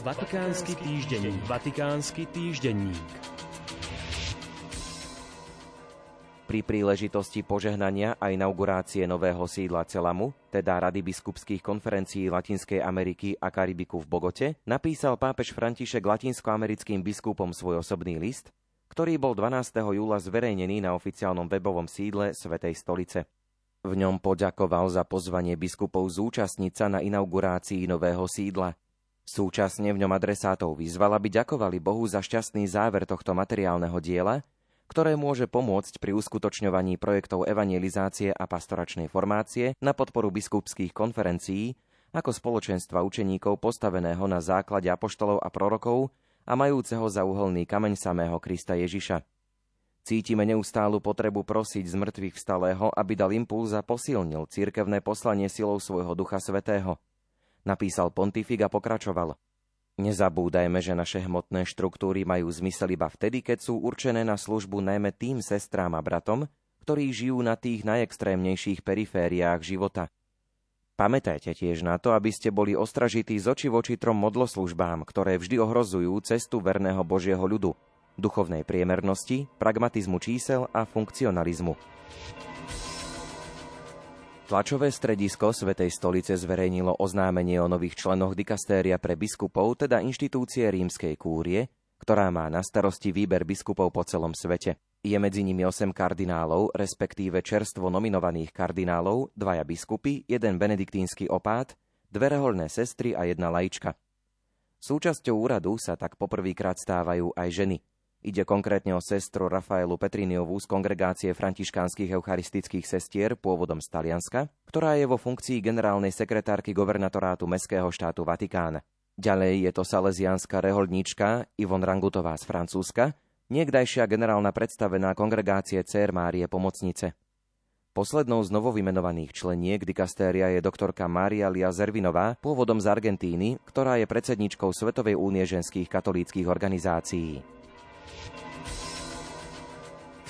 Vatikánsky týždenník. Vatikánsky týždenník. Pri príležitosti požehnania a inaugurácie nového sídla Celamu, teda Rady biskupských konferencií Latinskej Ameriky a Karibiku v Bogote, napísal pápež František latinskoamerickým biskupom svoj osobný list, ktorý bol 12. júla zverejnený na oficiálnom webovom sídle Svetej stolice. V ňom poďakoval za pozvanie biskupov zúčastniť sa na inaugurácii nového sídla – Súčasne v ňom adresátov vyzval, aby ďakovali Bohu za šťastný záver tohto materiálneho diela, ktoré môže pomôcť pri uskutočňovaní projektov evangelizácie a pastoračnej formácie na podporu biskupských konferencií ako spoločenstva učeníkov postaveného na základe apoštolov a prorokov a majúceho za uholný kameň samého Krista Ježiša. Cítime neustálu potrebu prosiť z mŕtvych vstalého, aby dal impuls a posilnil cirkevné poslanie silou svojho Ducha Svetého – napísal pontifik a pokračoval. Nezabúdajme, že naše hmotné štruktúry majú zmysel iba vtedy, keď sú určené na službu najmä tým sestrám a bratom, ktorí žijú na tých najextrémnejších perifériách života. Pamätajte tiež na to, aby ste boli ostražití z oči voči trom modloslužbám, ktoré vždy ohrozujú cestu verného Božieho ľudu, duchovnej priemernosti, pragmatizmu čísel a funkcionalizmu. Tlačové stredisko Svetej stolice zverejnilo oznámenie o nových členoch dikastéria pre biskupov, teda inštitúcie rímskej kúrie, ktorá má na starosti výber biskupov po celom svete. Je medzi nimi 8 kardinálov, respektíve čerstvo nominovaných kardinálov, dvaja biskupy, jeden benediktínsky opát, dve reholné sestry a jedna lajčka. Súčasťou úradu sa tak poprvýkrát stávajú aj ženy – Ide konkrétne o sestru Rafaelu Petriniovú z kongregácie františkánskych eucharistických sestier pôvodom z Talianska, ktorá je vo funkcii generálnej sekretárky guvernatorátu Mestského štátu Vatikán. Ďalej je to salesiánska reholníčka Ivon Rangutová z Francúzska, niekdajšia generálna predstavená kongregácie Cér Márie Pomocnice. Poslednou z novovymenovaných členiek dikastéria je doktorka Mária Lia Zervinová, pôvodom z Argentíny, ktorá je predsedničkou Svetovej únie ženských katolíckých organizácií.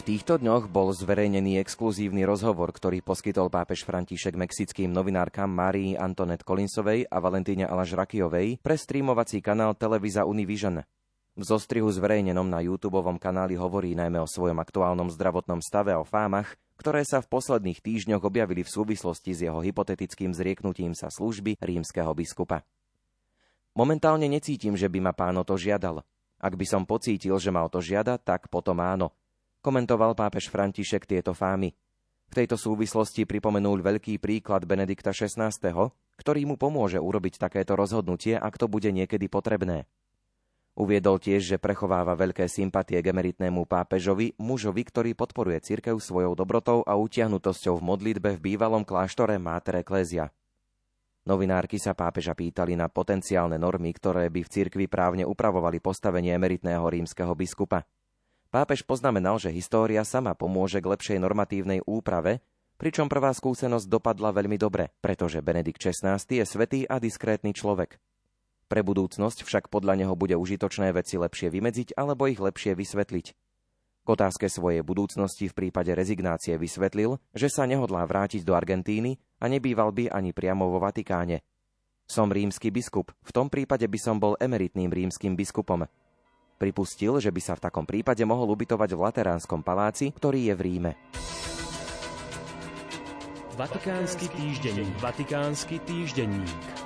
V týchto dňoch bol zverejnený exkluzívny rozhovor, ktorý poskytol pápež František mexickým novinárkam Márii Antonet Kolinsovej a Valentíne Alažrakijovej pre streamovací kanál Televíza Univision. V zostrihu zverejnenom na YouTube kanáli hovorí najmä o svojom aktuálnom zdravotnom stave a o fámach, ktoré sa v posledných týždňoch objavili v súvislosti s jeho hypotetickým zrieknutím sa služby rímskeho biskupa. Momentálne necítim, že by ma pán o to žiadal. Ak by som pocítil, že ma o to žiada, tak potom áno – komentoval pápež František tieto fámy. V tejto súvislosti pripomenul veľký príklad Benedikta XVI, ktorý mu pomôže urobiť takéto rozhodnutie, ak to bude niekedy potrebné. Uviedol tiež, že prechováva veľké sympatie k emeritnému pápežovi, mužovi, ktorý podporuje cirkev svojou dobrotou a utiahnutosťou v modlitbe v bývalom kláštore Máter Eklézia. Novinárky sa pápeža pýtali na potenciálne normy, ktoré by v cirkvi právne upravovali postavenie emeritného rímskeho biskupa. Pápež poznamenal, že história sama pomôže k lepšej normatívnej úprave, pričom prvá skúsenosť dopadla veľmi dobre, pretože Benedikt XVI je svetý a diskrétny človek. Pre budúcnosť však podľa neho bude užitočné veci lepšie vymedziť alebo ich lepšie vysvetliť. K otázke svojej budúcnosti v prípade rezignácie vysvetlil, že sa nehodlá vrátiť do Argentíny a nebýval by ani priamo vo Vatikáne. Som rímsky biskup, v tom prípade by som bol emeritným rímskym biskupom, Pripustil, že by sa v takom prípade mohol ubytovať v Lateránskom paláci, ktorý je v Ríme. Vatikánsky týždenník. Vatikánsky týždenník.